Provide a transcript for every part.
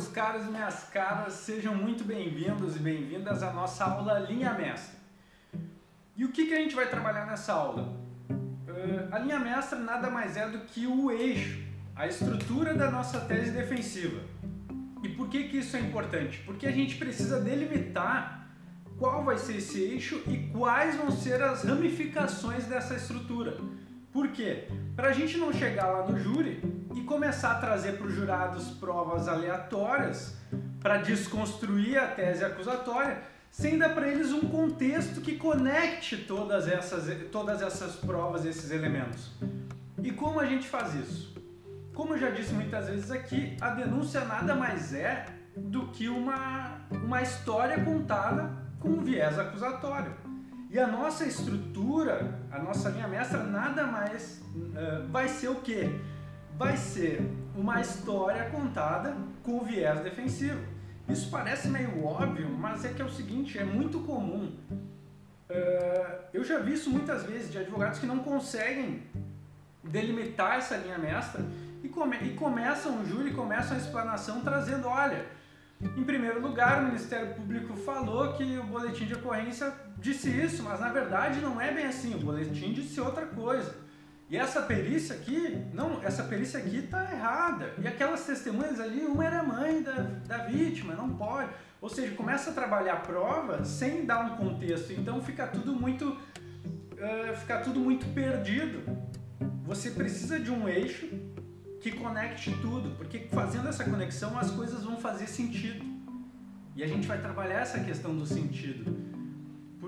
meus caros e minhas caras, sejam muito bem-vindos e bem-vindas à nossa aula Linha Mestra. E o que, que a gente vai trabalhar nessa aula? Uh, a linha mestra nada mais é do que o eixo, a estrutura da nossa tese defensiva. E por que, que isso é importante? Porque a gente precisa delimitar qual vai ser esse eixo e quais vão ser as ramificações dessa estrutura. Por quê? Para a gente não chegar lá no júri começar a trazer para os jurados provas aleatórias para desconstruir a tese acusatória, sem dar para eles um contexto que conecte todas essas, todas essas provas, esses elementos. E como a gente faz isso? Como eu já disse muitas vezes aqui, a denúncia nada mais é do que uma, uma história contada com viés acusatório. E a nossa estrutura, a nossa linha mestra, nada mais uh, vai ser o quê? Vai ser uma história contada com viés defensivo. Isso parece meio óbvio, mas é que é o seguinte, é muito comum. Uh, eu já vi isso muitas vezes de advogados que não conseguem delimitar essa linha mestra e, come, e começam o júri, começam a explanação trazendo, olha, em primeiro lugar, o Ministério Público falou que o boletim de ocorrência disse isso, mas na verdade não é bem assim. O boletim disse outra coisa. E essa perícia aqui, não, essa perícia aqui está errada. E aquelas testemunhas ali, uma era mãe da, da vítima, não pode. Ou seja, começa a trabalhar a prova sem dar um contexto. Então fica tudo muito, uh, fica tudo muito perdido. Você precisa de um eixo que conecte tudo, porque fazendo essa conexão as coisas vão fazer sentido. E a gente vai trabalhar essa questão do sentido.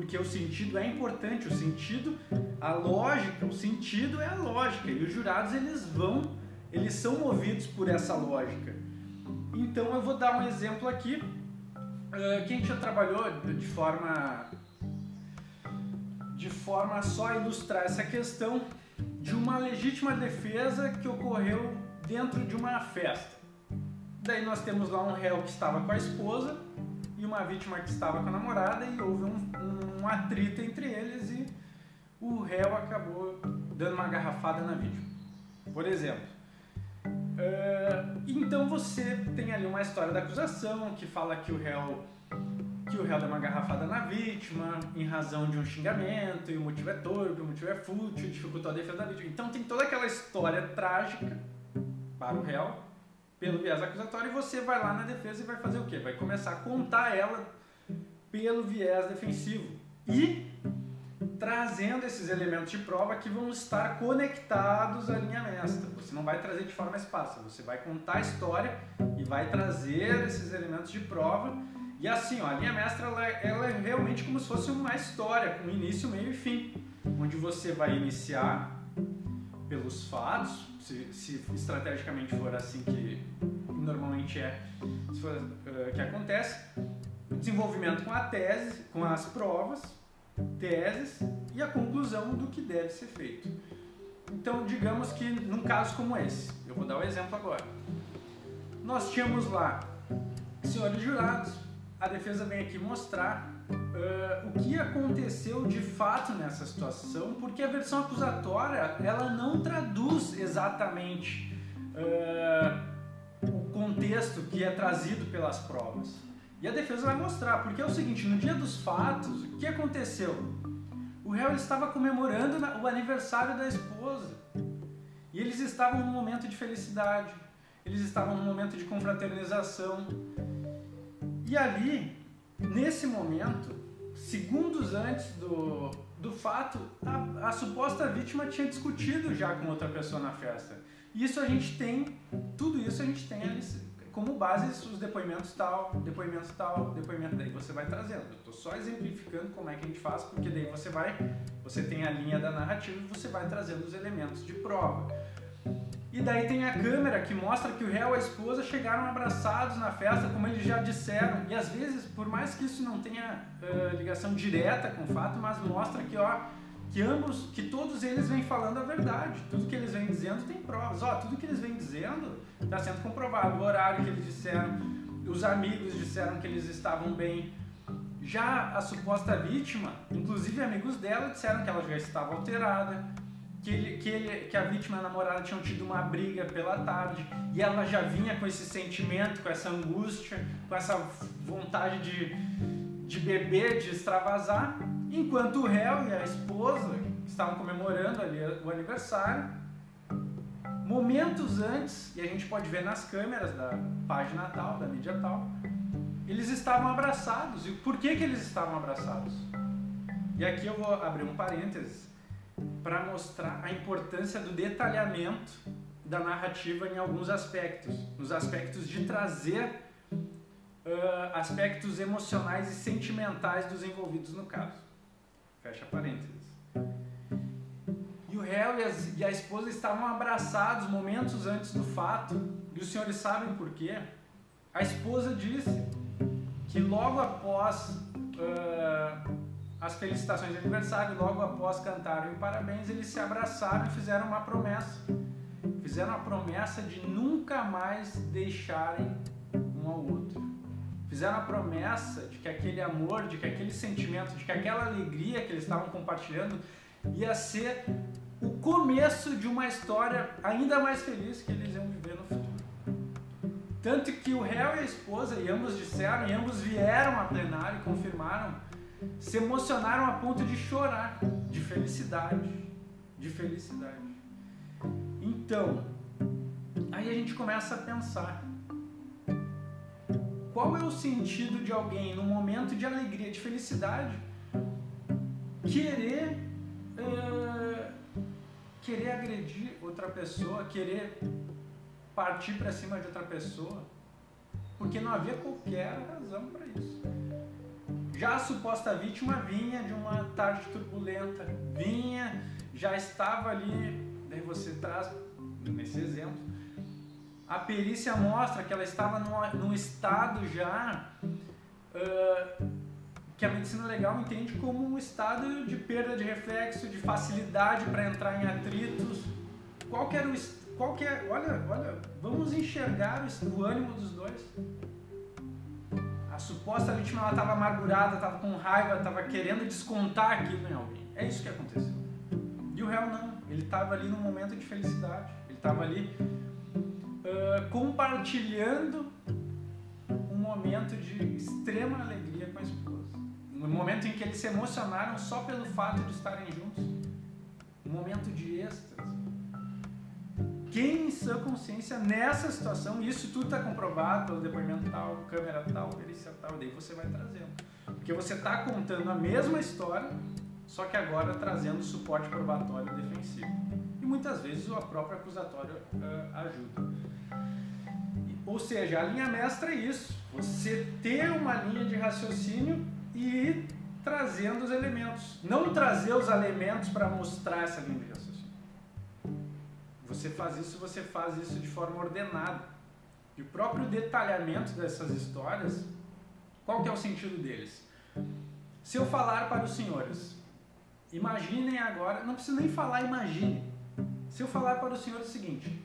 Porque o sentido é importante, o sentido, a lógica, o sentido é a lógica. E os jurados eles vão, eles são movidos por essa lógica. Então eu vou dar um exemplo aqui uh, que a gente já trabalhou de forma de forma só a ilustrar essa questão de uma legítima defesa que ocorreu dentro de uma festa. Daí nós temos lá um réu que estava com a esposa e uma vítima que estava com a namorada e houve um, um atrito entre eles e o réu acabou dando uma garrafada na vítima, por exemplo. Uh, então você tem ali uma história da acusação que fala que o réu que o réu dá uma garrafada na vítima em razão de um xingamento e o motivo é torpe, o motivo é fútil, dificultou a defesa da vítima. Então tem toda aquela história trágica para o réu pelo viés acusatório e você vai lá na defesa e vai fazer o quê? Vai começar a contar ela pelo viés defensivo e trazendo esses elementos de prova que vão estar conectados à linha mestra. Você não vai trazer de forma esparsa, você vai contar a história e vai trazer esses elementos de prova. E assim, ó, a linha mestra ela, ela é realmente como se fosse uma história, com início, meio e fim, onde você vai iniciar pelos fatos, se, se estrategicamente for assim que normalmente é for, uh, que acontece, desenvolvimento com a tese, com as provas, teses e a conclusão do que deve ser feito. Então, digamos que num caso como esse, eu vou dar o um exemplo agora. Nós tínhamos lá, senhores jurados, a defesa vem aqui mostrar uh, o que aconteceu de fato nessa situação, porque a versão acusatória ela não traduz exatamente uh, o contexto que é trazido pelas provas. E a defesa vai mostrar, porque é o seguinte, no dia dos fatos, o que aconteceu? O réu estava comemorando o aniversário da esposa. E eles estavam num momento de felicidade, eles estavam num momento de confraternização. E ali Nesse momento, segundos antes do, do fato, a, a, suposta vítima tinha discutido já com outra pessoa na festa. Isso a gente tem, tudo isso a gente tem ali como base os depoimentos tal, depoimentos tal, depoimento daí você vai trazendo. Eu estou só exemplificando como é que a gente faz, porque daí você vai, você tem a linha da narrativa e você vai trazendo os elementos de prova. E daí tem a câmera que mostra que o réu e a esposa chegaram abraçados na festa, como eles já disseram. E às vezes, por mais que isso não tenha uh, ligação direta com o fato, mas mostra que, ó, que ambos, que todos eles vêm falando a verdade. Tudo que eles vêm dizendo tem provas. Ó, tudo que eles vêm dizendo está sendo comprovado. O horário que eles disseram, os amigos disseram que eles estavam bem. Já a suposta vítima, inclusive amigos dela, disseram que ela já estava alterada, que, ele, que, ele, que a vítima e a namorada tinham tido uma briga pela tarde e ela já vinha com esse sentimento, com essa angústia, com essa vontade de, de beber, de extravasar, enquanto o réu e a esposa estavam comemorando ali o aniversário. Momentos antes, e a gente pode ver nas câmeras da página tal, da mídia tal, eles estavam abraçados. E por que, que eles estavam abraçados? E aqui eu vou abrir um parênteses para mostrar a importância do detalhamento da narrativa em alguns aspectos, nos aspectos de trazer uh, aspectos emocionais e sentimentais dos envolvidos no caso. Fecha parênteses. O réu e, as, e a esposa estavam abraçados momentos antes do fato, e os senhores sabem por quê? A esposa disse que logo após uh, as felicitações de aniversário, logo após cantarem parabéns, eles se abraçaram e fizeram uma promessa. Fizeram a promessa de nunca mais deixarem um ao outro. Fizeram a promessa de que aquele amor, de que aquele sentimento, de que aquela alegria que eles estavam compartilhando ia ser o começo de uma história ainda mais feliz que eles iam viver no futuro. Tanto que o réu e a esposa, e ambos disseram, e ambos vieram a plenário e confirmaram se emocionaram a ponto de chorar de felicidade, de felicidade. Então, aí a gente começa a pensar qual é o sentido de alguém num momento de alegria, de felicidade, querer uh, querer agredir outra pessoa, querer partir para cima de outra pessoa, porque não havia qualquer razão para isso. Já a suposta vítima vinha de uma tarde turbulenta, vinha, já estava ali, daí você traz, nesse exemplo, a perícia mostra que ela estava num, estado já uh, que a medicina legal entende como um estado de perda de reflexo, de facilidade para entrar em atritos. Qual que era o qual que é, olha, olha, vamos enxergar o, o ânimo dos dois a suposta vítima ela estava amargurada, estava com raiva, estava querendo descontar aquilo em alguém. É isso que aconteceu. E o réu não, ele estava ali num momento de felicidade, ele estava ali uh, compartilhando um momento de extrema alegria com a esposa. Um momento em que eles se emocionaram só pelo fato de estarem juntos. Um momento de êxtase quem em sua consciência nessa situação, isso tudo está comprovado pelo depoimento tal, câmera tal, perícia tal, daí você vai trazendo. Porque você está contando a mesma história, só que agora trazendo suporte probatório defensivo. E muitas vezes o próprio acusatório uh, ajuda. Ou seja, a linha mestra é isso: você ter uma linha de raciocínio e trazendo os elementos. Não trazer os elementos para mostrar essa linha raciocínio você faz isso, você faz isso de forma ordenada. E o próprio detalhamento dessas histórias, qual que é o sentido deles? Se eu falar para os senhores, imaginem agora, não preciso nem falar, imagine. Se eu falar para os senhores o seguinte,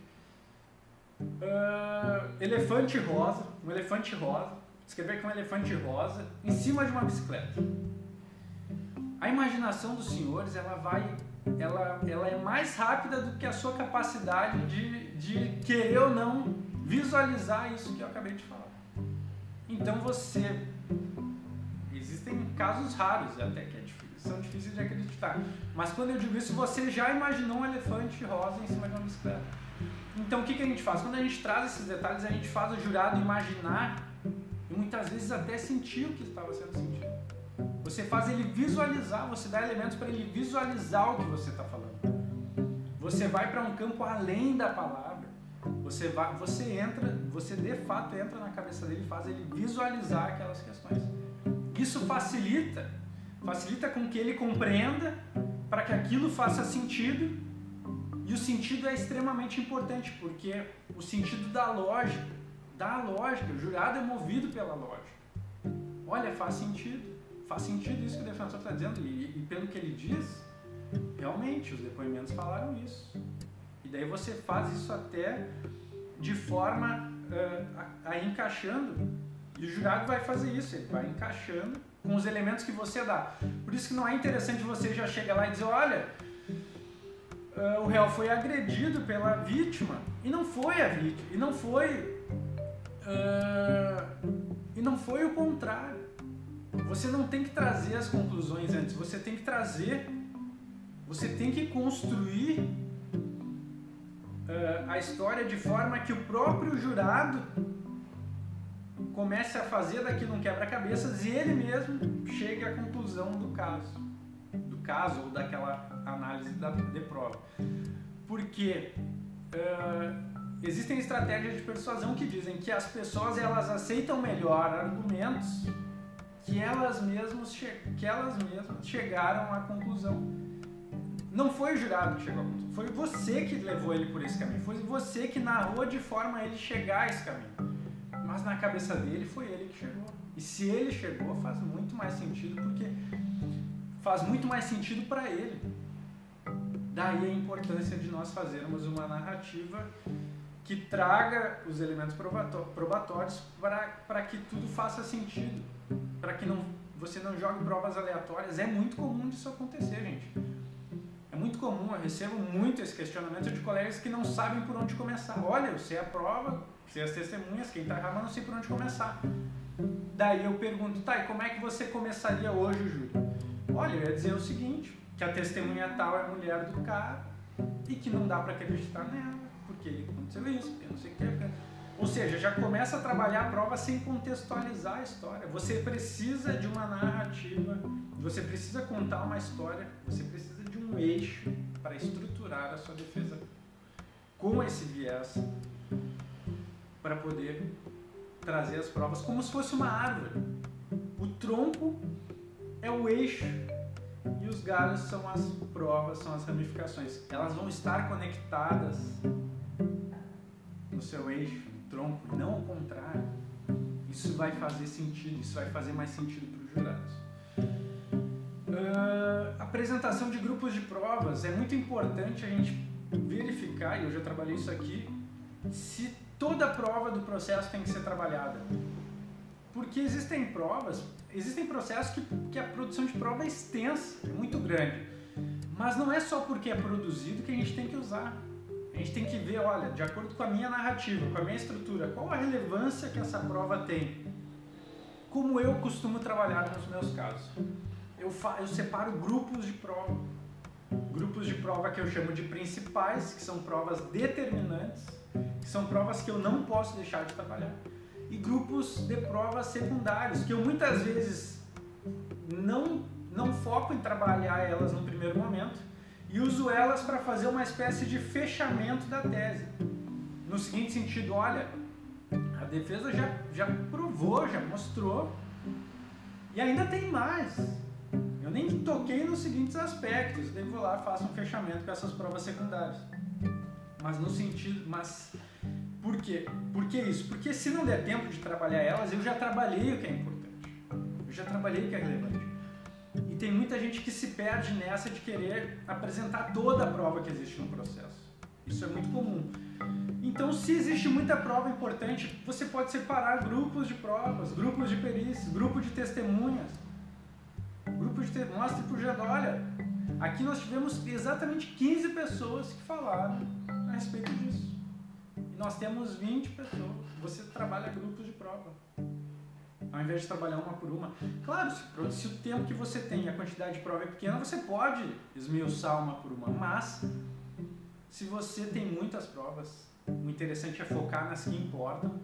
uh, elefante rosa, um elefante rosa, escrever com um elefante rosa em cima de uma bicicleta. A imaginação dos senhores, ela vai ela, ela é mais rápida do que a sua capacidade de, de querer ou não visualizar isso que eu acabei de falar. Então você. Existem casos raros até que é difícil, são difíceis de acreditar. Mas quando eu digo isso, você já imaginou um elefante rosa em cima de uma bicicleta. Então o que, que a gente faz? Quando a gente traz esses detalhes, a gente faz o jurado imaginar e muitas vezes até sentir o que estava sendo sentido. Você faz ele visualizar, você dá elementos para ele visualizar o que você está falando. Você vai para um campo além da palavra. Você vai, você entra, você de fato entra na cabeça dele e faz ele visualizar aquelas questões. Isso facilita, facilita com que ele compreenda para que aquilo faça sentido. E o sentido é extremamente importante, porque o sentido da lógica, da lógica, o jurado é movido pela lógica. Olha, faz sentido faz sentido isso que o defensor está dizendo. E, e, pelo que ele diz, realmente, os depoimentos falaram isso. E daí você faz isso até de forma a, a encaixando. E o jurado vai fazer isso, ele vai encaixando com os elementos que você dá. Por isso que não é interessante você já chegar lá e dizer, olha, o réu foi agredido pela vítima e não foi a vítima, e não foi. Uh, e não foi o contrário. Você não tem que trazer as conclusões antes, você tem que trazer, você tem que construir uh, a história de forma que o próprio jurado comece a fazer daquilo um quebra-cabeças e ele mesmo chegue à conclusão do caso, do caso ou daquela análise da, de prova. Porque uh, existem estratégias de persuasão que dizem que as pessoas elas aceitam melhor argumentos que elas mesmas que elas mesmas chegaram à conclusão. Não foi o jurado que chegou à conclusão, foi você que levou ele por esse caminho, foi você que narrou de forma a ele chegar a esse caminho. Mas na cabeça dele foi ele que chegou. E se ele chegou, faz muito mais sentido porque faz muito mais sentido para ele. Daí a importância de nós fazermos uma narrativa que traga os elementos probatórios para que tudo faça sentido, para que não, você não jogue provas aleatórias. É muito comum disso acontecer, gente. É muito comum, eu recebo muito esse questionamento de colegas que não sabem por onde começar. Olha, eu sei a prova, sei as testemunhas, quem está errado, não sei por onde começar. Daí eu pergunto, tá, e como é que você começaria hoje, Júlio? Olha, eu ia dizer o seguinte, que a testemunha tal é mulher do cara e que não dá para acreditar nela, porque aconteceu isso, porque não sei o que. Porque... Ou seja, já começa a trabalhar a prova sem contextualizar a história. Você precisa de uma narrativa, você precisa contar uma história, você precisa de um eixo para estruturar a sua defesa com esse viés para poder trazer as provas como se fosse uma árvore. O tronco é o eixo e os galhos são as provas, são as ramificações. Elas vão estar conectadas eixo, tronco, não ao contrário. Isso vai fazer sentido, isso vai fazer mais sentido para os jurados. Uh, apresentação de grupos de provas. É muito importante a gente verificar, e eu já trabalhei isso aqui, se toda prova do processo tem que ser trabalhada. Porque existem provas, existem processos que, que a produção de prova é extensa, é muito grande. Mas não é só porque é produzido que a gente tem que usar. A gente tem que ver, olha, de acordo com a minha narrativa, com a minha estrutura, qual a relevância que essa prova tem. Como eu costumo trabalhar nos meus casos. Eu, eu separo grupos de prova. Grupos de prova que eu chamo de principais, que são provas determinantes, que são provas que eu não posso deixar de trabalhar e grupos de provas secundários, que eu muitas vezes não, não foco em trabalhar elas no primeiro momento e uso elas para fazer uma espécie de fechamento da tese. No seguinte sentido, olha, a defesa já, já provou, já mostrou e ainda tem mais. Eu nem toquei nos seguintes aspectos, daí vou lá faço um fechamento com essas provas secundárias. Mas no sentido, mas por quê? Por que isso? Porque se não der tempo de trabalhar elas, eu já trabalhei o que é importante. Eu já trabalhei o que é relevante. E tem muita gente que se perde nessa de querer apresentar toda a prova que existe no processo. Isso é muito comum. Então, se existe muita prova importante, você pode separar grupos de provas, grupos de perícias, grupos de testemunhas. Grupo de testemunhas, mostre para o jurado, olha, aqui nós tivemos exatamente 15 pessoas que falaram a respeito disso nós temos 20 pessoas. Você trabalha grupos de prova. Ao invés de trabalhar uma por uma. Claro, se, o tempo que você tem e a quantidade de prova é pequena, você pode esmiuçar uma por uma. Mas, se você tem muitas provas, o interessante é focar nas que importam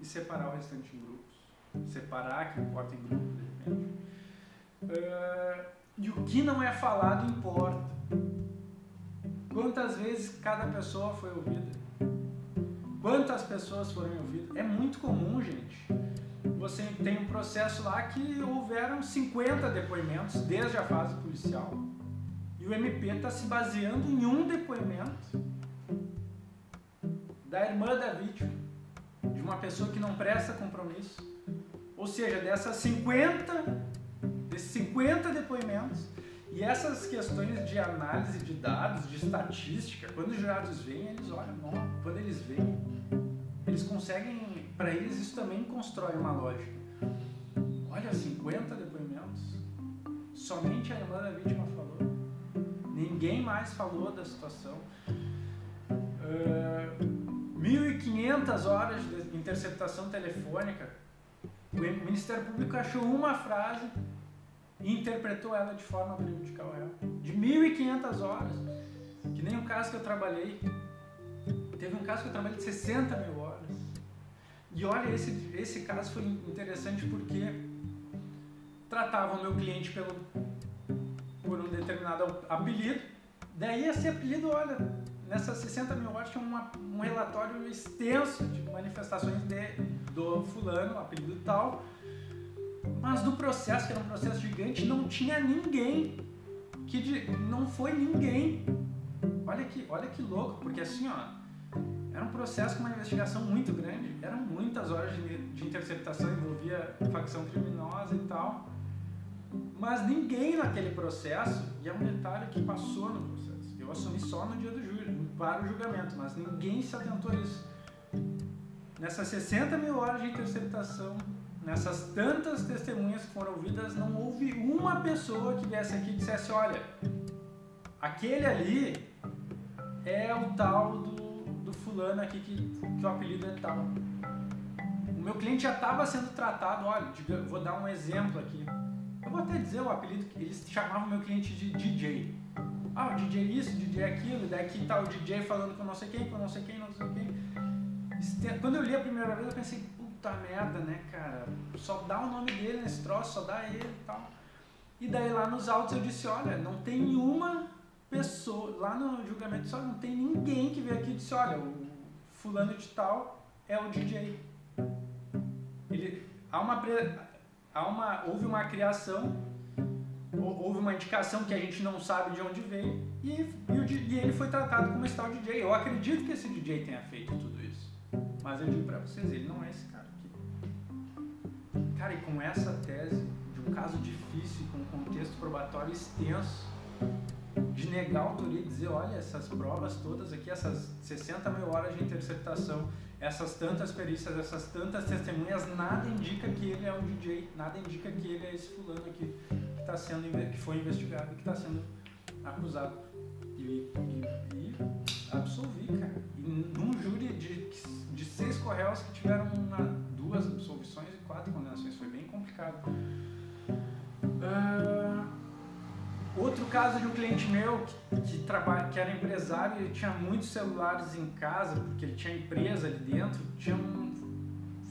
e separar o restante em grupos. Separar que importa em grupos, de repente. Uh, e o que não é falado importa. Quantas vezes cada pessoa foi ouvida? Quantas pessoas foram ouvidas? É muito comum, gente. Você tem um processo lá que houveram 50 depoimentos desde a fase policial. E o MP está se baseando em um depoimento da irmã da vítima, de uma pessoa que não presta compromisso. Ou seja, dessas 50, desses 50 depoimentos, e essas questões de análise de dados, de estatística, quando os jurados veem, eles olham, quando eles veem, eles conseguem, para eles isso também constrói uma lógica. Olha, 50 depoimentos, somente a irmã da vítima falou. ninguém mais falou da situação. Uh, 1.500 horas de interceptação telefônica. O Ministério Público achou uma frase e interpretou ela de forma o réu. De 1.500 horas. Que nem o caso que eu trabalhei. Teve um caso que eu trabalhei de 60 mil horas. E olha, esse, esse caso foi interessante porque tratava o meu cliente pelo, por um determinado apelido. Daí esse apelido, olha, nessas 60 mil horas tinha uma, um relatório extenso de manifestações de, do fulano, apelido tal. Mas no processo, que era um processo gigante, não tinha ninguém que de, não foi ninguém. Olha que, olha que louco, porque assim, ó, era um processo com uma investigação muito grande, eram muitas horas de, de interceptação, envolvia facção criminosa e tal. Mas ninguém naquele processo, e é um detalhe que passou no processo, eu assumi só no dia do júri, para o julgamento, mas ninguém se atentou a isso. Nessas 60 mil horas de interceptação, nessas tantas testemunhas que foram ouvidas, não houve uma pessoa que viesse aqui e dissesse: olha, aquele ali é o tal do, fulano aqui que, que o apelido é tal. O meu cliente já estava sendo tratado, olha, vou dar um exemplo aqui. Eu vou até dizer o apelido que eles chamavam meu cliente de DJ. Ah, o DJ isso, DJ aquilo, daqui tá o DJ falando com não sei quem, com não sei quem, não sei quem. Quando eu li a primeira vez, eu pensei, puta merda, né, cara? Só dá o nome dele nesse troço, só dá ele e tal. E daí lá nos autos eu disse, olha, não tem nenhuma pessoa, lá no julgamento só não tem ninguém que veio aqui e disse, olha, o fulano de tal é o DJ. Ele, há uma, há uma, houve uma criação, houve uma indicação que a gente não sabe de onde veio e, e, e ele foi tratado como esse tal DJ. Eu acredito que esse DJ tenha feito tudo isso. Mas eu digo pra vocês, ele não é esse cara aqui. Cara, e com essa tese de um caso difícil, com um contexto probatório extenso, de negar a autoria e dizer, olha, essas provas todas aqui, essas 60 mil horas de interceptação, essas tantas perícias, essas tantas testemunhas, nada indica que ele é um DJ, nada indica que ele é esse fulano aqui que está sendo que foi investigado, que está sendo acusado. E, e, e absolvi, cara. E num júri de, de seis correios que tiveram uma, duas absolvições e quatro condenações, foi bem complicado. Uh, Outro caso de um cliente meu que, que, trabalha, que era empresário e tinha muitos celulares em casa, porque ele tinha empresa ali dentro, tinham,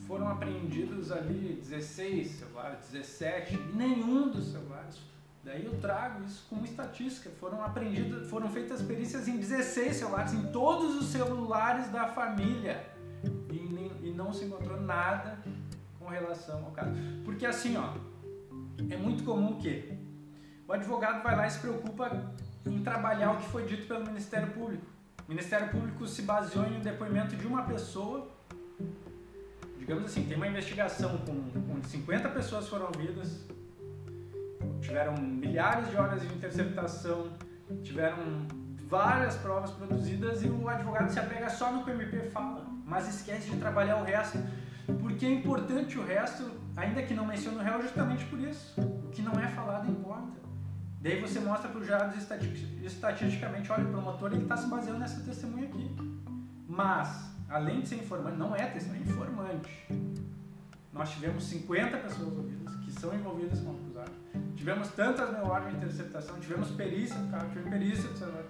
foram apreendidos ali 16 celulares, 17, e nenhum dos celulares. Daí eu trago isso como estatística. Foram apreendidos, foram feitas perícias em 16 celulares, em todos os celulares da família. E, e não se encontrou nada com relação ao caso. Porque assim, ó, é muito comum que o advogado vai lá e se preocupa em trabalhar o que foi dito pelo Ministério Público. O Ministério Público se baseou em um depoimento de uma pessoa. Digamos assim, tem uma investigação com, com 50 pessoas foram ouvidas, tiveram milhares de horas de interceptação, tiveram várias provas produzidas e o advogado se apega só no que o MP fala, mas esquece de trabalhar o resto, porque é importante o resto, ainda que não mencione o réu, justamente por isso. O que não é falado importa. Daí você mostra para o jurado estatisticamente, olha, o promotor está se baseando nessa testemunha aqui. Mas, além de ser informante, não é testemunha, é informante. Nós tivemos 50 pessoas ouvidas que são envolvidas com o acusado. Tivemos tantas horas de interceptação, tivemos perícia do carro, tivemos perícia do celular.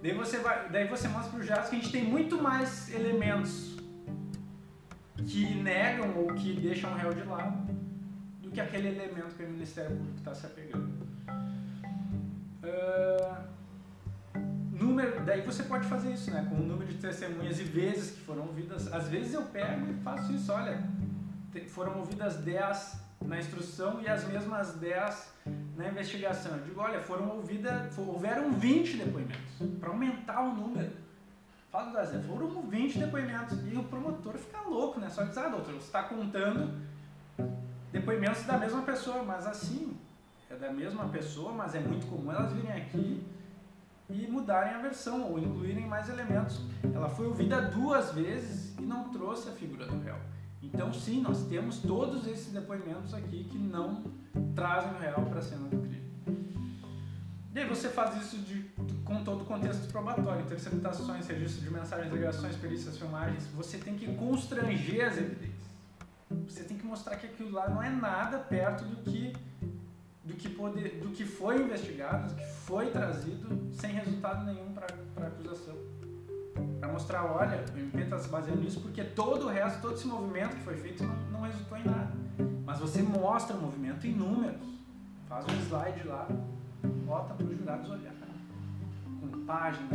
Daí você, vai, daí você mostra para os jurados que a gente tem muito mais elementos que negam ou que deixam o réu de lado do que aquele elemento que o Ministério Público está se apegando. Uh, número, daí você pode fazer isso, né? Com o número de testemunhas e vezes que foram ouvidas. Às vezes eu pego e faço isso, olha, foram ouvidas 10 na instrução e as mesmas 10 na investigação. Eu digo, olha, foram ouvidas, houveram 20 depoimentos, para aumentar o número. Fala do Brasil, foram 20 depoimentos. E o promotor fica louco, né? Só diz, ah, doutor, você está contando depoimentos da mesma pessoa, mas assim, é da mesma pessoa, mas é muito comum elas virem aqui e mudarem a versão ou incluírem mais elementos. Ela foi ouvida duas vezes e não trouxe a figura do réu. Então, sim, nós temos todos esses depoimentos aqui que não trazem o réu para a cena do crime. E aí você faz isso de com todo o contexto probatório, interceptações, registro de mensagens, ligações, perícias, filmagens, você tem que constranger as evidências. Você tem que mostrar que aquilo lá não é nada perto do que do que, poder, do que foi investigado, do que foi trazido, sem resultado nenhum para a acusação. Para mostrar, olha, o MP está se baseando nisso porque todo o resto, todo esse movimento que foi feito não, não resultou em nada. Mas você mostra o movimento em números, faz um slide lá, bota para os jurados olhar, com página,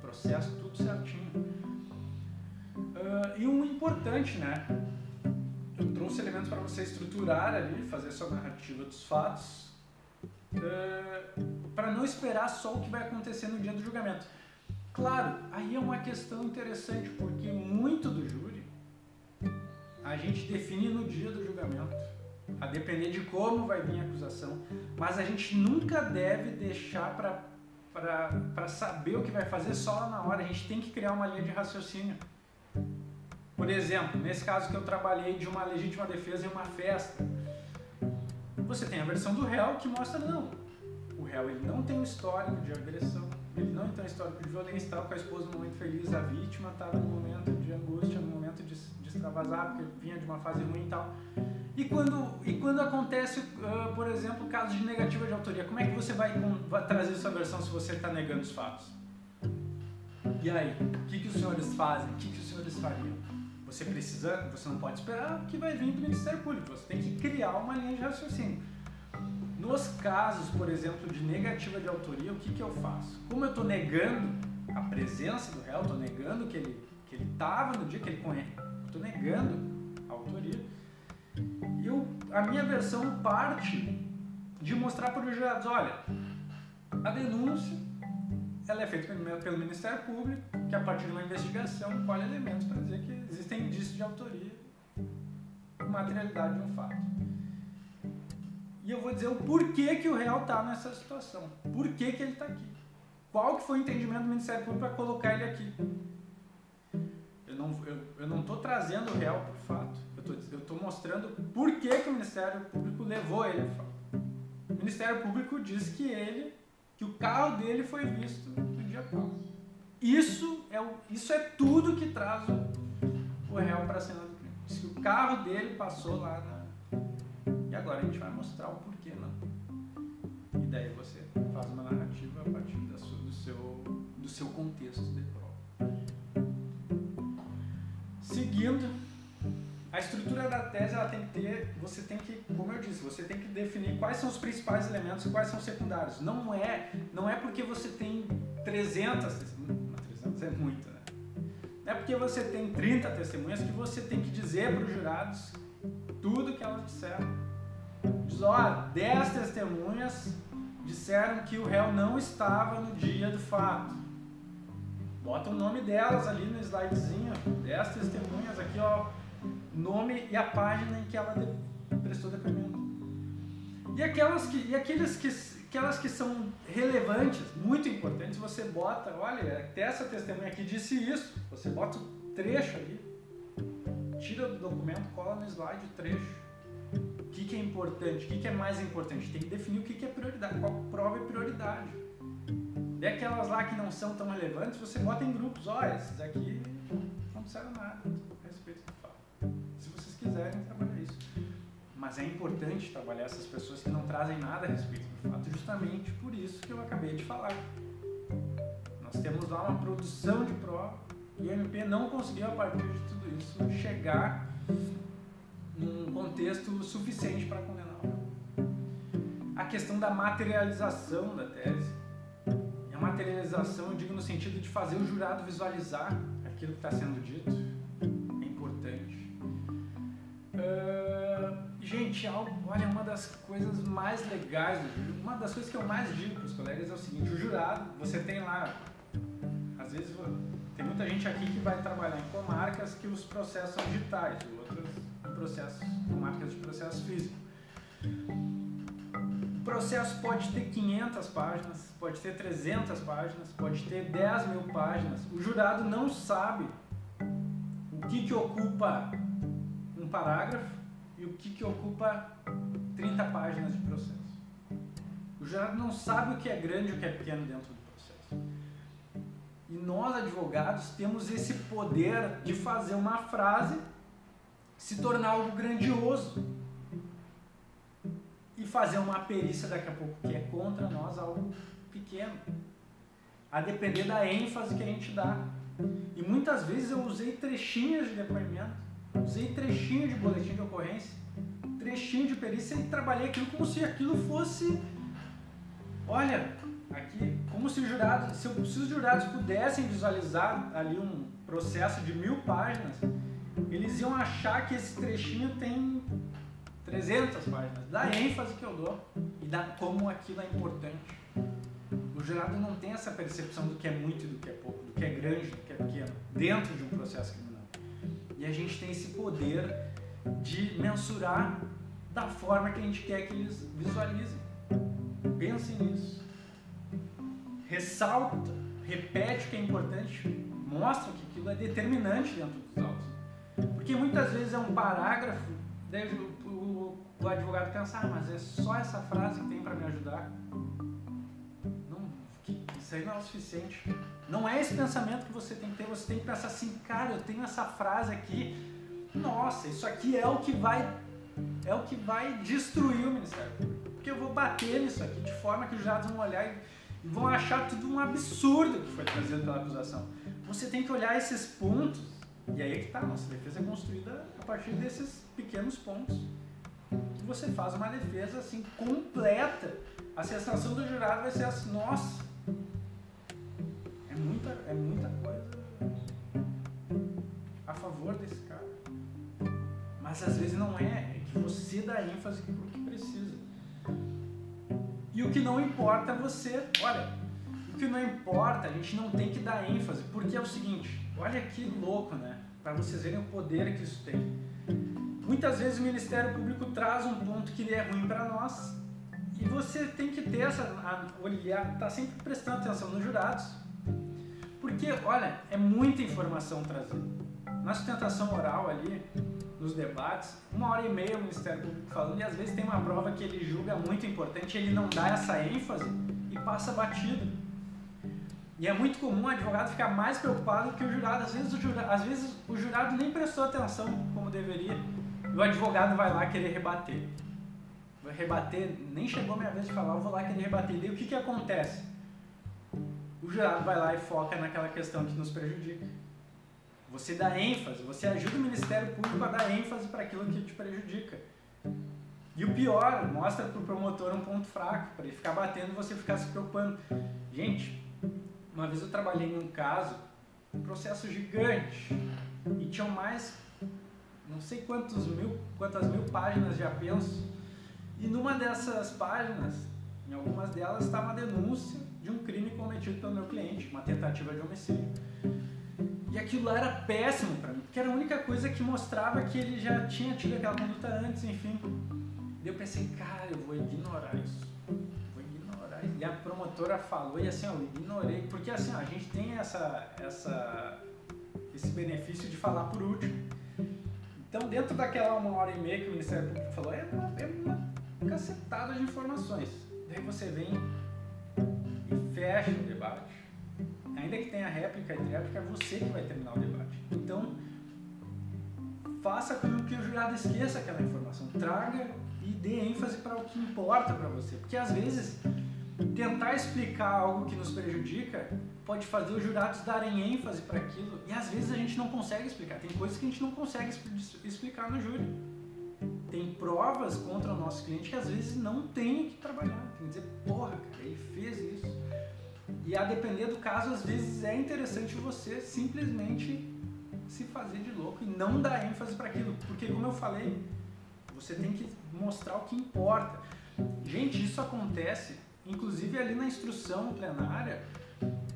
processo, tudo certinho. Uh, e um importante, né? Eu trouxe elementos para você estruturar ali, fazer sua narrativa dos fatos, uh, para não esperar só o que vai acontecer no dia do julgamento. Claro, aí é uma questão interessante, porque muito do júri a gente define no dia do julgamento, a depender de como vai vir a acusação, mas a gente nunca deve deixar para saber o que vai fazer só na hora, a gente tem que criar uma linha de raciocínio. Por exemplo, nesse caso que eu trabalhei de uma legítima defesa em uma festa, você tem a versão do réu que mostra não, o réu ele não tem um histórico de agressão, ele não tem um histórico de violência, estava com a esposa no momento feliz, a vítima estava no momento de angústia, no momento de, de extravasar, porque vinha de uma fase ruim e tal. E quando, e quando acontece, uh, por exemplo, caso de negativa de autoria, como é que você vai, vai trazer sua versão se você está negando os fatos? E aí, o que, que os senhores fazem? O que, que os senhores fariam? Você precisa, você não pode esperar que vai vir do Ministério Público, você tem que criar uma linha de raciocínio. Nos casos, por exemplo, de negativa de autoria, o que, que eu faço? Como eu estou negando a presença do réu, estou negando que ele que ele estava no dia que ele conhece, estou negando a autoria, eu, a minha versão parte de mostrar para os jurados, olha, a denúncia ela é feita pelo Ministério Público, que a partir de uma investigação colhe elementos para dizer que existem indícios de autoria materialidade de um fato. E eu vou dizer o porquê que o réu está nessa situação. Por que, que ele está aqui. Qual que foi o entendimento do Ministério Público para colocar ele aqui. Eu não estou eu, eu não trazendo o réu por fato. Eu estou mostrando por que, que o Ministério Público levou ele a fato. O Ministério Público diz que ele, que o carro dele foi visto no tal. Isso é, isso é tudo que traz o, o réu para a cena do crime. O carro dele passou lá na e agora a gente vai mostrar o porquê não. E daí você faz uma narrativa a partir da sua, do, seu, do seu contexto de prova. Seguindo, a estrutura da tese ela tem que ter, você tem que, como eu disse, você tem que definir quais são os principais elementos e quais são os secundários. Não é, não é porque você tem 300 testemunhas, 300 é muito, né? Não é porque você tem 30 testemunhas que você tem que dizer para os jurados tudo que elas disseram Diz, ó, 10 testemunhas disseram que o réu não estava no dia do fato. Bota o nome delas ali no slidezinho. 10 testemunhas aqui, ó. Nome e a página em que ela prestou depoimento. E aquelas que, e aqueles que, aquelas que são relevantes, muito importantes, você bota, olha, até essa testemunha aqui disse isso. Você bota o trecho ali, tira do documento, cola no slide o trecho que, que é importante, o que, que é mais importante. Tem que definir o que, que é prioridade, qual prova é prioridade. E aquelas lá que não são tão relevantes, você bota em grupos, oh, esses aqui não disseram nada Se vocês quiserem trabalhar isso. Mas é importante trabalhar essas pessoas que não trazem nada a respeito do fato, justamente por isso que eu acabei de falar. Nós temos lá uma produção de prova e o MP não conseguiu, a partir de tudo isso, chegar num contexto suficiente para condenar. A questão da materialização da tese. E a materialização, eu digo no sentido de fazer o jurado visualizar aquilo que está sendo dito. Uh, gente, olha, uma das coisas mais legais do uma das coisas que eu mais digo para os colegas é o seguinte: o jurado, você tem lá, às vezes tem muita gente aqui que vai trabalhar em comarcas que os processos são digitais, outras processo, com marcas de processo físico. O processo pode ter 500 páginas, pode ter 300 páginas, pode ter 10 mil páginas. O jurado não sabe o que, que ocupa parágrafo e o que, que ocupa 30 páginas de processo. O jurado não sabe o que é grande e o que é pequeno dentro do processo. E nós, advogados, temos esse poder de fazer uma frase se tornar algo grandioso e fazer uma perícia daqui a pouco que é contra nós algo pequeno. A depender da ênfase que a gente dá. E muitas vezes eu usei trechinhos de depoimento, usei trechinho de boletim de ocorrência, trechinho de perícia e trabalhei aquilo como se aquilo fosse. Olha, aqui, como se, jurado, se, se os jurados pudessem visualizar ali um processo de mil páginas, eles iam achar que esse trechinho tem 300 páginas, da ênfase que eu dou e da como aquilo é importante. O jurado não tem essa percepção do que é muito e do que é pouco, do que é grande, do que é pequeno, dentro de um processo. E a gente tem esse poder de mensurar da forma que a gente quer que eles visualizem. Pensem nisso. Ressalta, repete o que é importante, mostra que aquilo é determinante dentro dos autos. Porque muitas vezes é um parágrafo, daí o, o, o advogado pensa, ah, mas é só essa frase que tem para me ajudar. Isso aí não é o suficiente. Não é esse pensamento que você tem que ter, você tem que pensar assim, cara, eu tenho essa frase aqui, nossa, isso aqui é o que vai é o que vai destruir o Ministério Porque eu vou bater nisso aqui de forma que os jurados vão olhar e, vão achar tudo um absurdo que foi trazido pela acusação. Você tem que olhar esses pontos e aí é que tá, nossa defesa é construída a partir desses pequenos pontos. Você faz uma defesa assim completa. A sensação do jurado vai ser assim, nossa, muita, é muita coisa a favor desse cara. Mas às vezes não é, é que você dá ênfase para o que precisa. E o que não importa é você, olha, o que não importa, a gente não tem que dar ênfase, porque é o seguinte, olha que louco, né? Para vocês verem o poder que isso tem. Muitas vezes o Ministério Público traz um ponto que é ruim para nós e você tem que ter essa olhar, tá sempre prestando atenção nos jurados, porque olha, é muita informação trazida. Na sustentação oral ali, nos debates, uma hora e meia o Ministério Público falando, e às vezes tem uma prova que ele julga muito importante, ele não dá essa ênfase e passa batido. E é muito comum o advogado ficar mais preocupado que o jurado. Às vezes o jurado, às vezes o jurado nem prestou atenção como deveria. E o advogado vai lá querer rebater. Vai rebater, nem chegou a minha vez de falar, eu vou lá querer rebater. E daí o que, que acontece? O jurado vai lá e foca naquela questão que nos prejudica. Você dá ênfase, você ajuda o Ministério Público a dar ênfase para aquilo que te prejudica. E o pior, mostra para o promotor um ponto fraco, para ele ficar batendo e você ficar se preocupando. Gente, uma vez eu trabalhei em um caso, um processo gigante, e tinham mais, não sei quantos mil, quantas mil páginas de apenso, e numa dessas páginas, em algumas delas, estava a denúncia de um crime cometido pelo meu cliente, uma tentativa de homicídio. E aquilo lá era péssimo para mim, porque era a única coisa que mostrava que ele já tinha tido aquela conduta antes, enfim. E eu pensei, cara, eu vou ignorar isso e a promotora falou e assim, eu ignorei, porque assim, a gente tem essa, essa, esse benefício de falar por último. Então, dentro daquela uma hora e meia que o Ministério Público falou, é uma, é uma cacetada de informações. Daí você vem e fecha o debate. Ainda que tenha réplica e réplica, é você que vai terminar o debate. Então, faça com que o jurado esqueça aquela informação. Traga e dê ênfase para o que importa para você. Porque às vezes tentar explicar algo que nos prejudica pode fazer os jurados darem ênfase para aquilo e às vezes a gente não consegue explicar. Tem coisas que a gente não consegue explicar no júri. Tem provas contra o nosso cliente que às vezes não tem que trabalhar. Tem que dizer, porra, cara, ele fez isso. E a depender do caso, às vezes é interessante você simplesmente se fazer de louco e não dar ênfase para aquilo. Porque, como eu falei, você tem que mostrar o que importa. Gente, isso acontece inclusive ali na instrução plenária,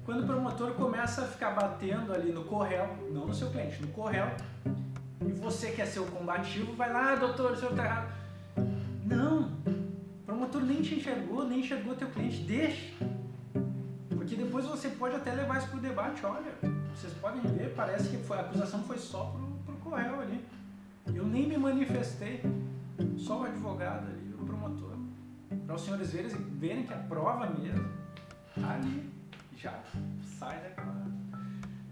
quando o promotor começa a ficar batendo ali no corréu, não no seu cliente, no corréu, e você quer ser o combativo, vai lá, ah, doutor, o senhor está errado. Não, o promotor nem te enxergou, nem enxergou teu cliente, deixa. Porque depois você pode até levar isso para o debate, olha, vocês podem ver, parece que foi, a acusação foi só pro, pro corréu ali. Eu nem me manifestei, só o advogado ali, o promotor para os senhores verem, verem que a prova mesmo está ali. já sai daquela,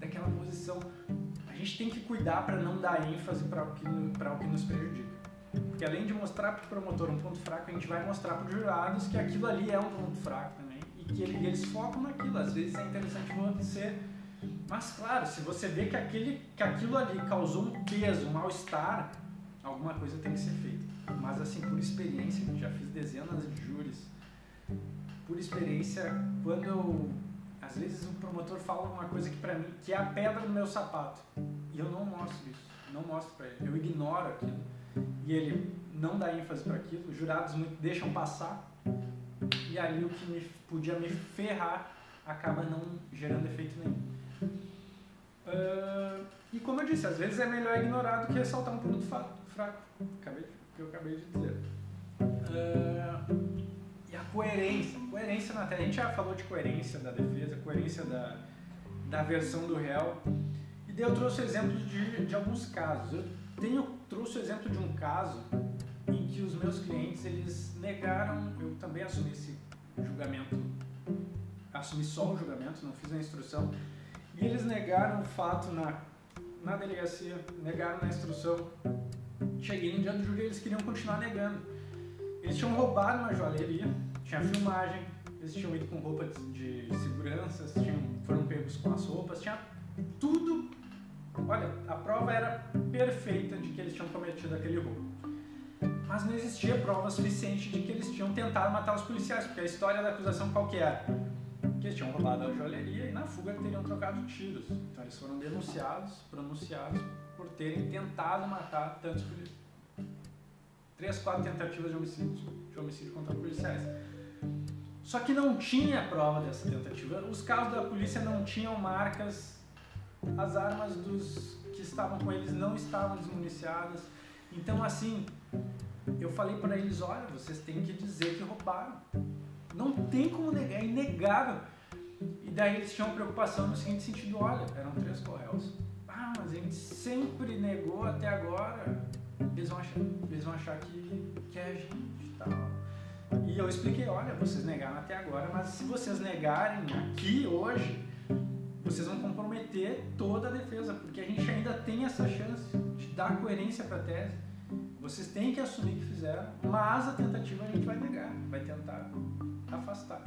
daquela posição. A gente tem que cuidar para não dar ênfase para o, que, o que nos prejudica. Porque além de mostrar para o promotor um ponto fraco, a gente vai mostrar para os jurados que aquilo ali é um ponto fraco também e que eles focam naquilo. Às vezes é interessante você. Mas claro, se você vê que, aquele, que aquilo ali causou um peso, um mal-estar, alguma coisa tem que ser feita. Mas assim, por experiência, já fiz dezenas de júris. Por experiência, quando eu, às vezes o promotor fala uma coisa que para mim que é a pedra do meu sapato e eu não mostro isso, não mostro para ele, eu ignoro aquilo e ele não dá ênfase para aquilo, os jurados deixam passar e ali o que me, podia me ferrar acaba não gerando efeito nenhum. Uh, e como eu disse, às vezes é melhor ignorar do que ressaltar um produto fraco, acabei que eu acabei de dizer. Uh, a coerência, coerência na tela, a gente já falou de coerência da defesa, coerência da, da versão do réu, e daí eu trouxe exemplos de, de alguns casos. Eu tenho, trouxe o exemplo de um caso em que os meus clientes eles negaram, eu também assumi esse julgamento, assumi só o julgamento, não fiz a instrução, e eles negaram o fato na, na delegacia, negaram na instrução. Cheguei no dia do júri eles queriam continuar negando. Eles tinham roubado uma joalheria, tinha filmagem, eles tinham ido com roupa de, de segurança, tinham, foram pegos com as roupas, tinha tudo. Olha, a prova era perfeita de que eles tinham cometido aquele roubo mas não existia prova suficiente de que eles tinham tentado matar os policiais, porque a história da acusação qual que era? Que eles tinham roubado a joalheria e na fuga teriam trocado tiros. Então eles foram denunciados, pronunciados por terem tentado matar tantos policiais. Três, quatro tentativas de homicídio, de homicídio contra policiais. Só que não tinha prova dessa tentativa. Os carros da polícia não tinham marcas, as armas dos que estavam com eles não estavam desmuniciadas. Então, assim, eu falei para eles: olha, vocês têm que dizer que roubaram. Não tem como negar, é inegável. E daí eles tinham preocupação no seguinte sentido: olha, eram três correios. Ah, mas a gente sempre negou até agora. Eles vão achar, eles vão achar que, que é a gente e eu expliquei: olha, vocês negaram até agora, mas se vocês negarem aqui hoje, vocês vão comprometer toda a defesa, porque a gente ainda tem essa chance de dar coerência para a tese. Vocês têm que assumir que fizeram, mas a tentativa a gente vai negar, vai tentar afastar.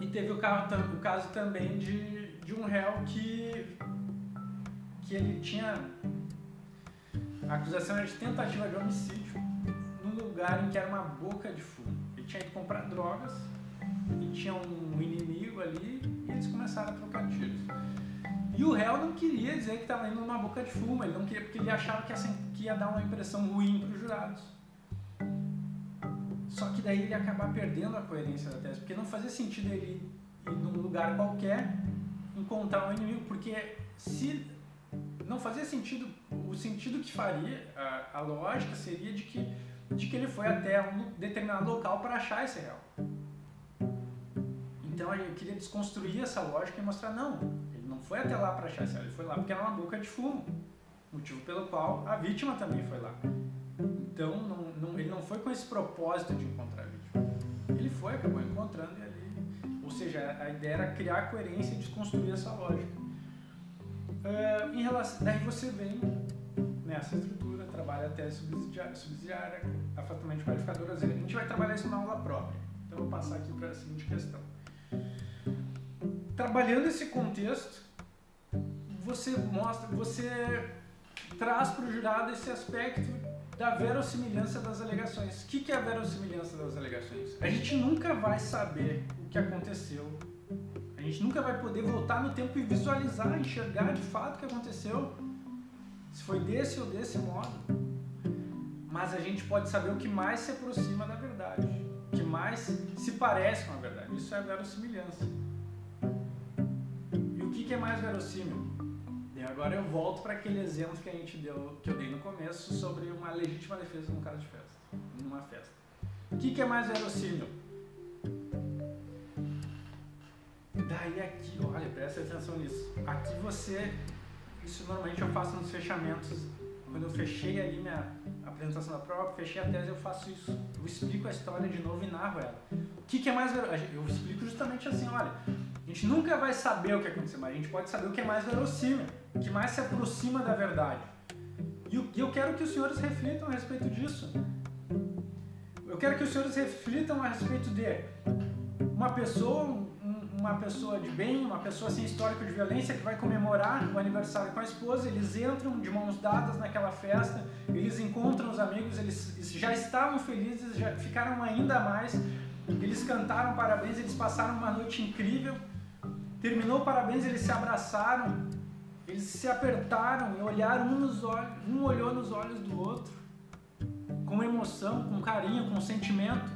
E teve o, caso, o caso também de, de um réu que, que ele tinha. A acusação era de tentativa de homicídio num lugar em que era uma boca de fumo. Ele tinha ido comprar drogas e tinha um inimigo ali e eles começaram a trocar tiros. E o réu não queria dizer que estava indo numa boca de fumo, ele não queria porque ele achava que ia, que ia dar uma impressão ruim para os jurados. Só que daí ele ia acabar perdendo a coerência da tese, porque não fazia sentido ele ir num lugar qualquer encontrar um inimigo, porque se não fazia sentido, o sentido que faria, a, a lógica seria de que, de que ele foi até um determinado local para achar esse réu. Então eu queria desconstruir essa lógica e mostrar, não, não foi até lá para achar esse ele foi lá porque era uma boca de fumo. Motivo pelo qual a vítima também foi lá. Então não, não, ele não foi com esse propósito de encontrar a vítima. Ele foi, acabou encontrando e ali. Ou seja, a ideia era criar coerência e desconstruir essa lógica. Uh, em relação, daí você vem nessa estrutura, trabalha até subsidiária, subsidiária afetamento qualificador. A gente vai trabalhar isso na aula própria. Então eu vou passar aqui para a seguinte questão. Trabalhando esse contexto, você mostra, você traz para o jurado esse aspecto da verossimilhança das alegações. O que é a verossimilhança das alegações? A gente nunca vai saber o que aconteceu. A gente nunca vai poder voltar no tempo e visualizar, enxergar de fato o que aconteceu, se foi desse ou desse modo. Mas a gente pode saber o que mais se aproxima da verdade, o que mais se parece com a verdade. Isso é verossimilhança. E o que é mais verossímil? agora eu volto para aquele exemplo que a gente deu, que eu dei no começo sobre uma legítima defesa num caso de festa, numa festa. O que é mais verossímil? Daí aqui, olha, presta atenção nisso. Aqui você, isso normalmente eu faço nos fechamentos. Quando eu fechei ali minha apresentação da prova, fechei a tese, eu faço isso. Eu explico a história de novo e narro ela. O que, que é mais verossímil? Eu explico justamente assim, olha, a gente nunca vai saber o que aconteceu, mas a gente pode saber o que é mais verossímil, o que mais se aproxima da verdade. E eu quero que os senhores reflitam a respeito disso. Eu quero que os senhores reflitam a respeito de uma pessoa, uma pessoa de bem, uma pessoa sem histórico de violência que vai comemorar o aniversário com a esposa, eles entram de mãos dadas naquela festa, eles encontram os amigos, eles já estavam felizes, já ficaram ainda mais, eles cantaram parabéns, eles passaram uma noite incrível, terminou parabéns, eles se abraçaram, eles se apertaram e olharam um nos olhos, um olhou nos olhos do outro, com emoção, com carinho, com sentimento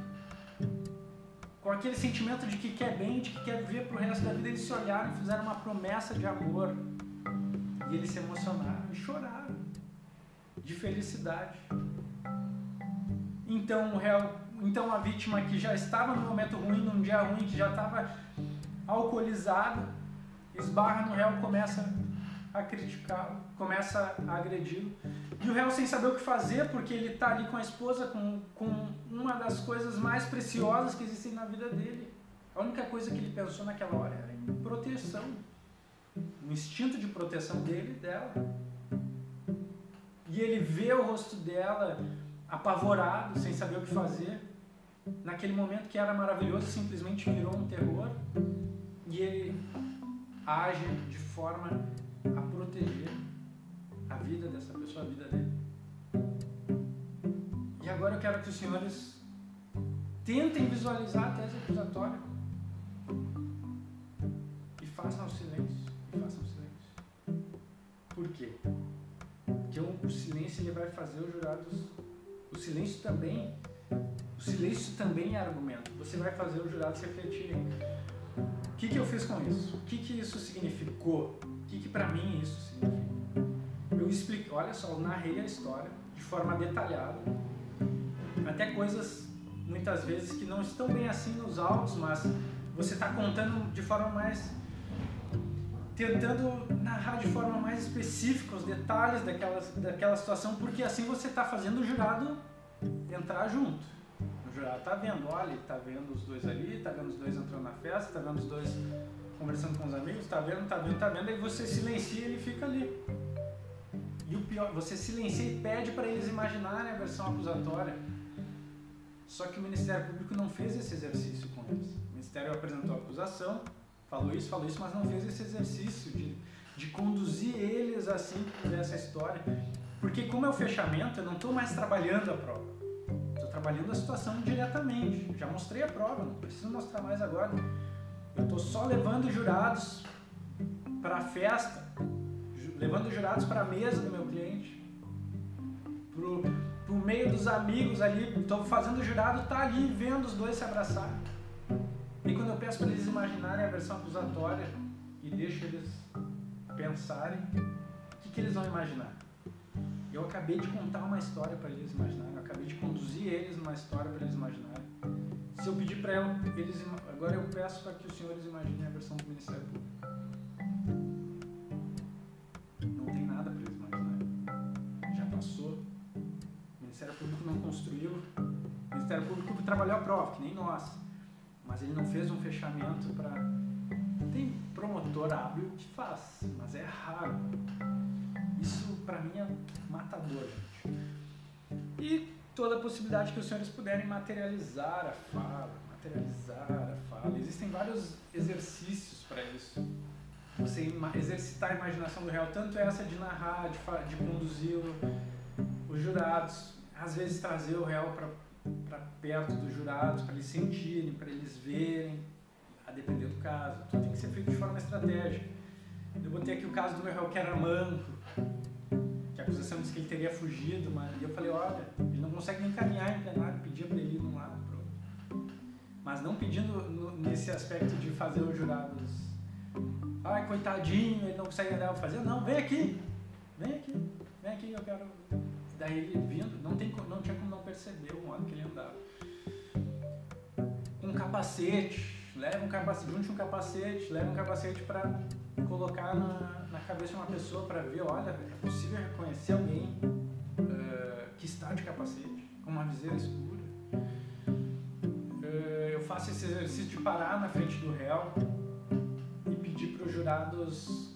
com aquele sentimento de que quer bem, de que quer viver pro resto da vida, eles se olharam e fizeram uma promessa de amor. E eles se emocionaram e choraram de felicidade. Então o réu, então a vítima que já estava no momento ruim, num dia ruim, que já estava alcoolizado, esbarra no réu, começa a criticá-lo, começa a agredi-lo. E o réu sem saber o que fazer, porque ele está ali com a esposa, com, com uma das coisas mais preciosas que existem na vida dele. A única coisa que ele pensou naquela hora era em proteção. O instinto de proteção dele e dela. E ele vê o rosto dela apavorado, sem saber o que fazer. Naquele momento que era maravilhoso, simplesmente virou um terror. E ele age de forma a proteger a vida dessa pessoa, a vida dele. E agora eu quero que os senhores tentem visualizar a tese acusatória e façam o silêncio. E façam o silêncio. Por quê? Porque o silêncio ele vai fazer os jurados. O silêncio também. O silêncio também é argumento. Você vai fazer os jurados refletirem. O que, que eu fiz com isso? O que, que isso significou? O que, que para mim isso significa? Expliquei, olha só, eu narrei a história de forma detalhada, até coisas muitas vezes que não estão bem assim nos autos, mas você está contando de forma mais tentando narrar de forma mais específica os detalhes daquela, daquela situação, porque assim você está fazendo o jurado entrar junto. O jurado está vendo, olha, está vendo os dois ali, está vendo os dois entrando na festa, está vendo os dois conversando com os amigos, está vendo, está vendo, está vendo, aí você silencia e ele fica ali. E o pior, você silencia e pede para eles imaginarem a versão acusatória. Só que o Ministério Público não fez esse exercício com eles. O Ministério apresentou a acusação, falou isso, falou isso, mas não fez esse exercício de, de conduzir eles assim nessa história. Porque como é o fechamento, eu não estou mais trabalhando a prova. Estou trabalhando a situação diretamente. Já mostrei a prova, não preciso mostrar mais agora. Eu estou só levando jurados para a festa levando jurados para a mesa do meu cliente, pro, pro meio dos amigos ali, estou fazendo o jurado tá ali vendo os dois se abraçar. E quando eu peço para eles imaginarem a versão acusatória e deixo eles pensarem, o que, que eles vão imaginar? Eu acabei de contar uma história para eles imaginarem, eu acabei de conduzir eles numa história para eles imaginarem. Se eu pedir para eles, agora eu peço para que os senhores imaginem a versão do Ministério Público. Não construiu. O Ministério Público trabalhou a prova, que nem nós. Mas ele não fez um fechamento para. Tem promotor hábil que faz, mas é raro. Isso para mim é matador, gente. E toda a possibilidade que os senhores puderem materializar a fala, materializar a fala. Existem vários exercícios para isso. Você exercitar a imaginação do real, tanto essa de narrar, de, de conduzir os jurados, às vezes trazer o réu para perto dos jurados, para eles sentirem, para eles verem, a depender do caso. Tudo tem que ser feito de forma estratégica. Eu botei aqui o caso do meu réu que era manco, que a acusação disse que ele teria fugido, mas e eu falei, olha, ele não consegue nem caminhar em plenário, pedia para ele ir num lado pronto. Mas não pedindo no, nesse aspecto de fazer os jurados, ai coitadinho, ele não consegue andar, fazer, não, vem aqui, vem aqui, vem aqui, eu quero Daí ele vindo, não, tem, não tinha como não perceber o modo que ele andava. Um capacete, leva um capacete, junte um capacete, leva um capacete para colocar na, na cabeça de uma pessoa para ver, olha, é possível reconhecer alguém uh, que está de capacete, com uma viseira escura. Uh, eu faço esse exercício de parar na frente do réu os jurados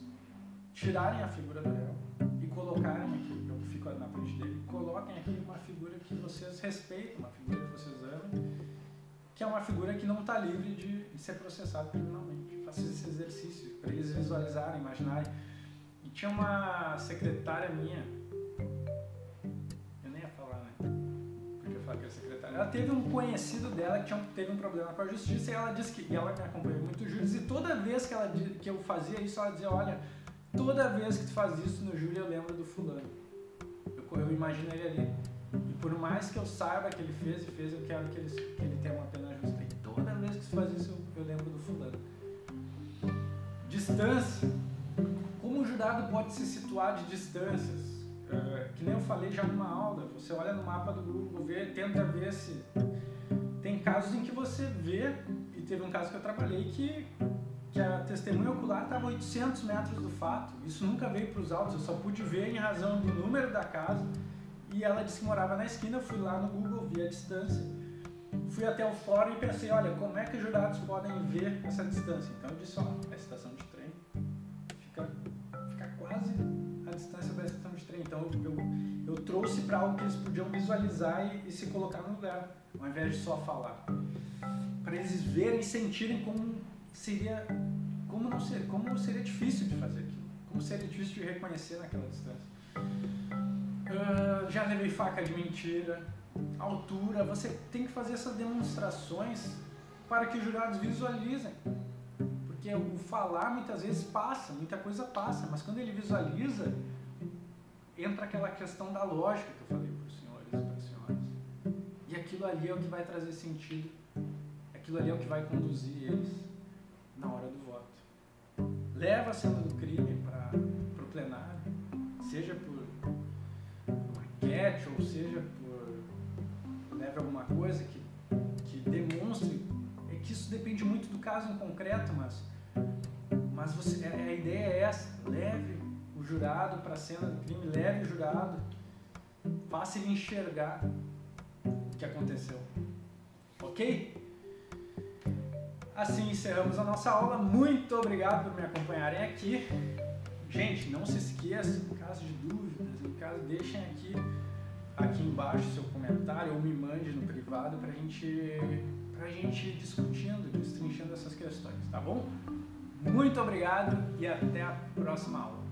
tirarem a figura do réu e colocarem aqui, na frente dele, coloquem aqui uma figura que vocês respeitam, uma figura que vocês amam, que é uma figura que não está livre de, ser processada criminalmente. Faça esse exercício para eles visualizarem, imaginarem. E tinha uma secretária minha, eu nem ia falar, né? Eu falei que era secretária. Ela teve um conhecido dela que tinha, teve um problema com a justiça e ela disse que ela me acompanhou muito júris e toda vez que, ela, que eu fazia isso, ela dizia, olha, toda vez que tu faz isso no júri eu lembro do fulano. Eu, eu imagino ele ali. E por mais que eu saiba que ele fez e fez, eu quero que ele, que ele tenha uma pena justa. E toda vez que tu faz isso, eu, eu lembro do fulano. Distância. Como o jurado pode se situar de distâncias? Uh, que nem eu falei já numa aula, você olha no mapa do Google, vê, tenta ver se. Tem casos em que você vê, e teve um caso que eu trabalhei que, que a testemunha ocular estava a 800 metros do fato. Isso nunca veio para os autos, eu só pude ver em razão do número da casa. E ela disse que morava na esquina, eu fui lá no Google, vi a distância. Fui até o fórum e pensei, olha, como é que os jurados podem ver essa distância? Então eu disse, ó, a estação de trem fica, fica quase a distância da estação de trem. Então eu, eu trouxe para algo que eles podiam visualizar e, e, se colocar no lugar, ao invés de só falar. Para eles verem e sentirem como seria, como, não ser, como seria difícil de fazer aquilo, como seria difícil de reconhecer naquela distância. Uh, já levei faca de mentira, altura, você tem que fazer essas demonstrações para que os jurados visualizem. Porque o falar muitas vezes passa, muita coisa passa, mas quando ele visualiza, entra aquela questão da lógica que eu falei para os senhores e para as senhoras. E aquilo ali é o que vai trazer sentido, aquilo ali é o que vai conduzir eles na hora do voto. Leva a cena do crime para o plenário, seja por uma enquete ou seja por leve alguma coisa que, que demonstre é que isso depende muito do caso em concreto, mas mas você, a ideia é essa, leve o jurado para a cena do crime, leve o jurado, faça ele enxergar o que aconteceu. Ok? Assim encerramos a nossa aula. Muito obrigado por me acompanharem aqui. Gente, não se esqueçam, em caso de dúvidas, em caso, deixem aqui, aqui embaixo seu comentário ou me mande no privado para gente, a gente ir discutindo, destrinchando essas questões, tá bom? Muito obrigado e até a próxima aula.